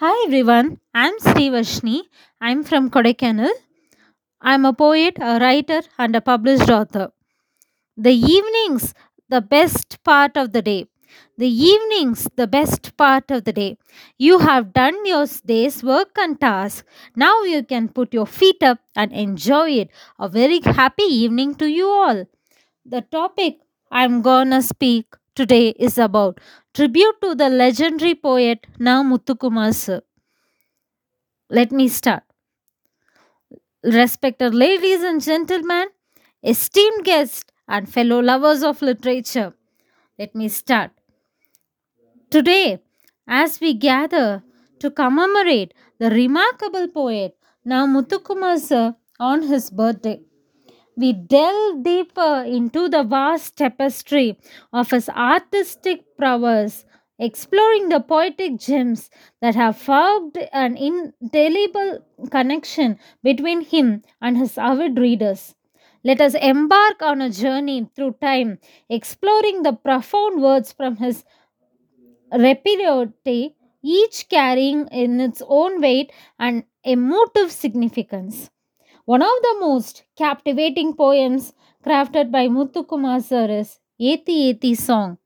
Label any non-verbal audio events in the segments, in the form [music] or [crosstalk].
Hi everyone, I'm Sree Varshini. I'm from Kodaikanal. I'm a poet, a writer, and a published author. The evenings, the best part of the day. The evenings, the best part of the day. You have done your day's work and task. Now you can put your feet up and enjoy it. A very happy evening to you all. The topic I'm gonna speak today is about tribute to the legendary poet Na. Let me start. Respected ladies and gentlemen, esteemed guests, and fellow lovers of literature, let me start. Today, as we gather to commemorate the remarkable poet Na on his birthday, we delve deeper into the vast tapestry of his artistic prowess, exploring the poetic gems that have forged an indelible connection between him and his avid readers. Let us embark on a journey through time, exploring the profound words from his repertoire, each carrying in its own weight and emotive significance. One of the most captivating poems crafted by Muthukumar sir is Eti Eti Song.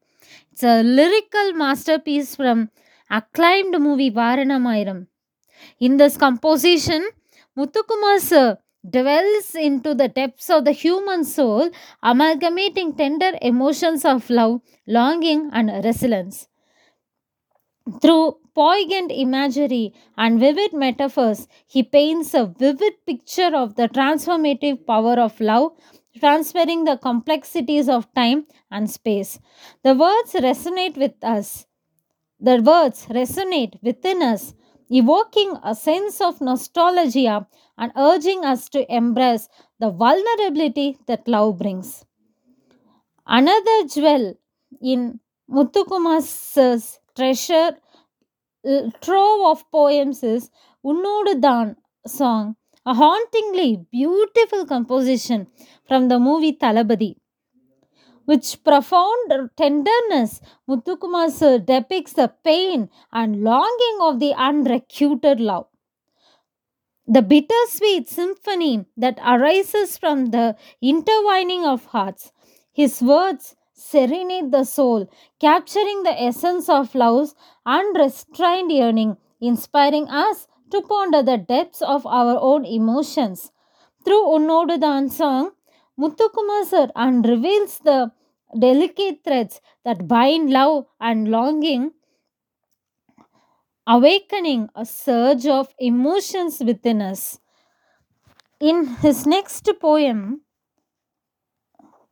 It's a lyrical masterpiece from acclaimed movie Varanamayiram. In this composition, Muthukumar sir dwells into the depths of the human soul, amalgamating tender emotions of love, longing, and resilience. Through poignant imagery and vivid metaphors, he paints a vivid picture of the transformative power of love, transferring the complexities of time and space. The words resonate with us. The words resonate within us, evoking a sense of nostalgia and urging us to embrace the vulnerability that love brings. Another jewel in Muthukumar's treasure trove of poems is Unnodu song, a hauntingly beautiful composition from the movie Talabadi. With profound tenderness, Muthukumar sir depicts the pain and longing of the unrequited love. The bittersweet symphony that arises from the intertwining of hearts. His words serenade the soul, capturing the essence of love's unrestrained yearning, inspiring us to ponder the depths of our own emotions. Through Unnodudan song, Muthukumar sir unreveals the delicate threads that bind love and longing, awakening a surge of emotions within us. In his next poem,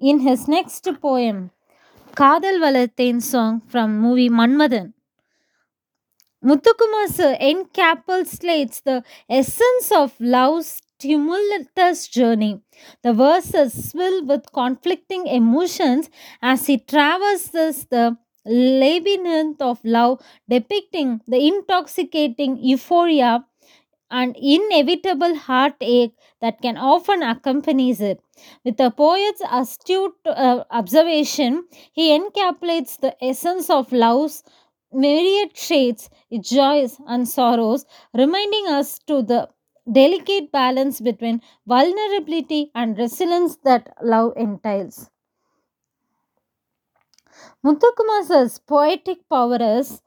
in his next poem, Kadal Valathen song from movie Manmadan, Muthukumar sir encapsulates the essence of love's tumultuous journey. The verses fill with conflicting emotions as he traverses the labyrinth of love, depicting the intoxicating euphoria and inevitable heartache that can often accompany it. With the poet's astute uh, observation, he encapsulates the essence of love's myriad shades, its joys and sorrows, reminding us to the delicate balance between vulnerability and resilience that love entails. Muthukumar's poetic power is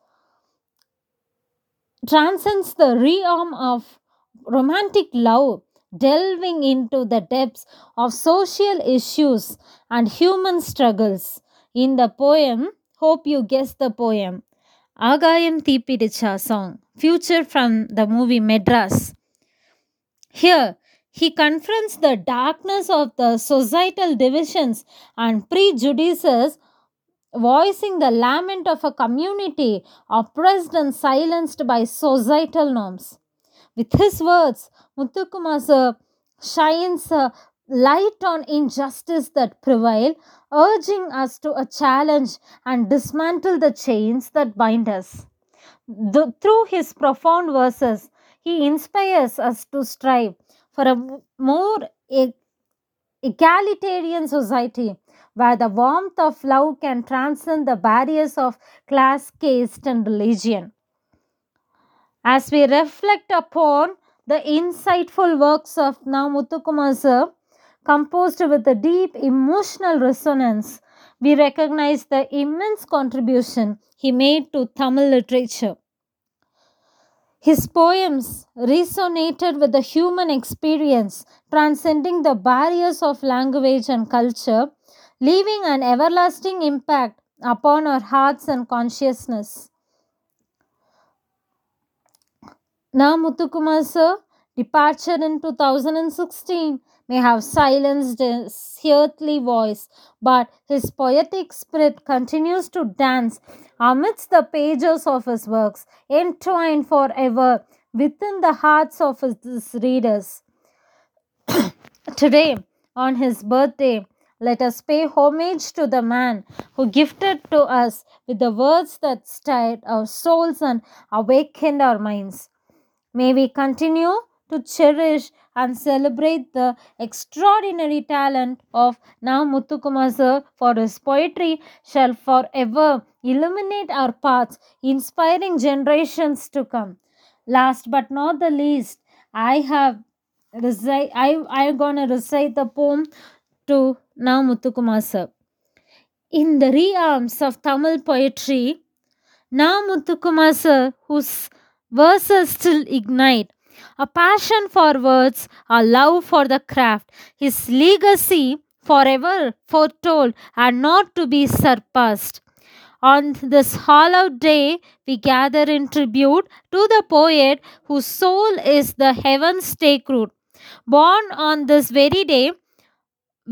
transcends the realm of romantic love, delving into the depths of social issues and human struggles. In the poem, hope you guess the poem, Agayam Tipidicha song, featured from the movie Madras. Here, he confronts the darkness of the societal divisions and prejudices, voicing the lament of a community oppressed and silenced by societal norms. With his words, Muthukumar shines a light on injustice that prevail, urging us to a challenge and dismantle the chains that bind us. The- through his profound verses, he inspires us to strive for a more egalitarian society where the warmth of love can transcend the barriers of class, caste, and religion. As we reflect upon the insightful works of Now composed with a deep emotional resonance, we recognize the immense contribution he made to Tamil literature. His poems resonated with the human experience, transcending the barriers of language and culture, leaving an everlasting impact upon our hearts and consciousness. Na, Muthukumar sir, departure in 2016 may have silenced his earthly voice, but his poetic spirit continues to dance amidst the pages of his works, entwined forever within the hearts of his readers. [coughs] Today, on his birthday, let us pay homage to the man who gifted to us with the words that stirred our souls and awakened our minds. May we continue to cherish and celebrate the extraordinary talent of Na sir, for his poetry shall forever illuminate our paths, inspiring generations to come. Last but not the least, I have recite, I I'm gonna recite the poem to Na sir. In the realms of Tamil poetry, Na Muthukumar sir, whose verses still ignite a passion for words, a love for the craft, his legacy forever foretold and not to be surpassed. On this hallowed day, we gather in tribute to the poet whose soul is the heaven's take root. Born on this very day,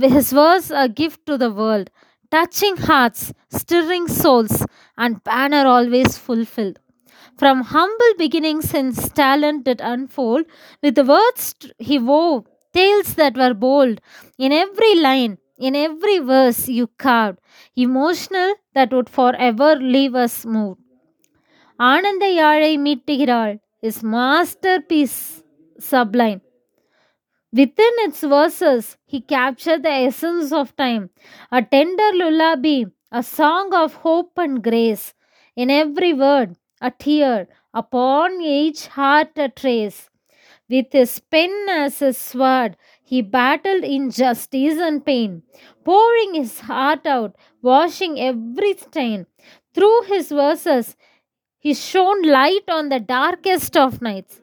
his verse a gift to the world, touching hearts, stirring souls, and banner always fulfilled. From humble beginnings his talent did unfold, with the words he wove tales that were bold. In every line, in every verse you carved, emotional that would forever leave us moved. ஆனந்த யாழை மீட்டுகிறாள் is masterpiece sublime. Within its verses, he captured the essence of time, a tender lullaby, a song of hope and grace. In every word, a tear, upon each heart a trace. With his pen as his sword, he battled injustice and pain, pouring his heart out, washing every stain. Through his verses, he shone light on the darkest of nights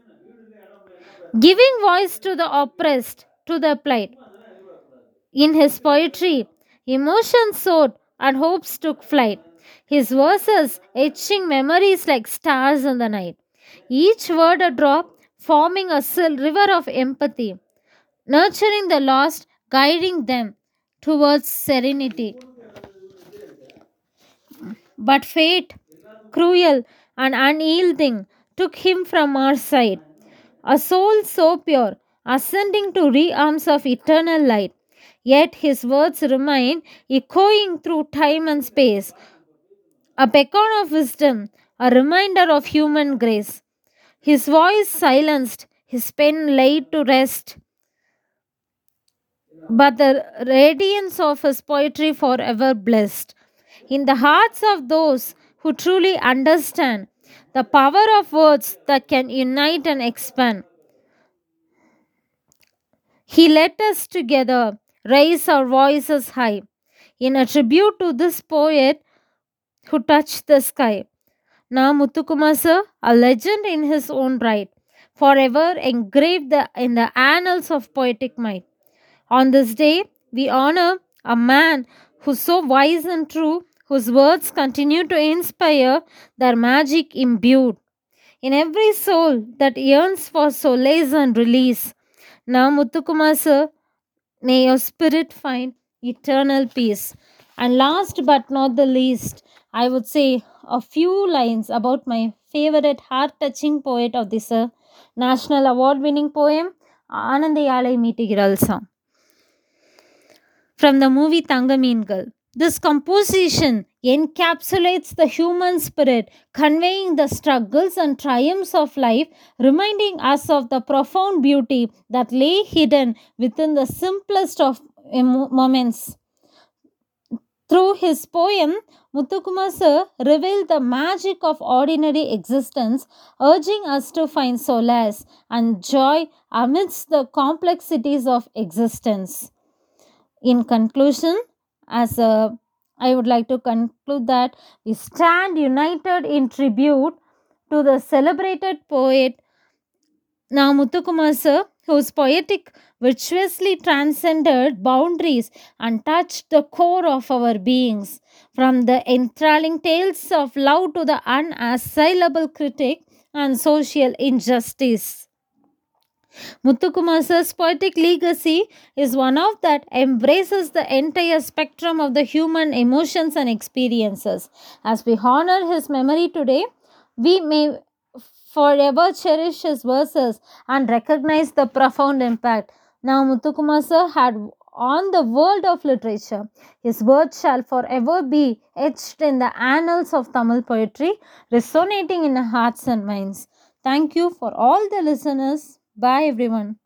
giving voice to the oppressed, to the plight. In his poetry, emotion soared and hopes took flight. His verses etching memories like stars in the night. Each word a drop, forming a river of empathy, nurturing the lost, guiding them towards serenity. But fate, cruel and unyielding, took him from our side. A soul so pure, ascending to realms of eternal light. Yet his words remain echoing through time and space, a beacon of wisdom, a reminder of human grace. His voice silenced, his pen laid to rest, but the radiance of his poetry forever blessed. In the hearts of those who truly understand the power of words that can unite and expand. He led us together, raise our voices high, in a tribute to this poet who touched the sky. Na Muthukumar sir, a legend in his own right, forever engraved the, in the annals of poetic might. On this day, we honor a man who's so wise and true, whose words continue to inspire their magic imbued. In every soul that yearns for solace and release, Na Muthukumar sir, may your spirit find eternal peace. And last but not the least, I would say a few lines about my favorite heart touching poet of this uh, national award winning poem, Anandayalai Meetigiral song from the movie Tangameengal. This composition encapsulates the human spirit, conveying the struggles and triumphs of life, reminding us of the profound beauty that lay hidden within the simplest of moments. Through his poem, Muthukumar revealed the magic of ordinary existence, urging us to find solace and joy amidst the complexities of existence. In conclusion, as a I would like to conclude that we stand united in tribute to the celebrated poet Na Muthukumar sir, whose poetic virtuously transcended boundaries and touched the core of our beings. From the enthralling tales of love to the unassailable critic and social injustice. Muthukumar's poetic legacy is one of that embraces the entire spectrum of the human emotions and experiences. As we honor his memory today, we may forever cherish his verses and recognize the profound impact. Na, Muthukumar had on the world of literature. His words shall forever be etched in the annals of Tamil poetry, resonating in hearts and minds. Thank you for all the listeners. Bye, everyone.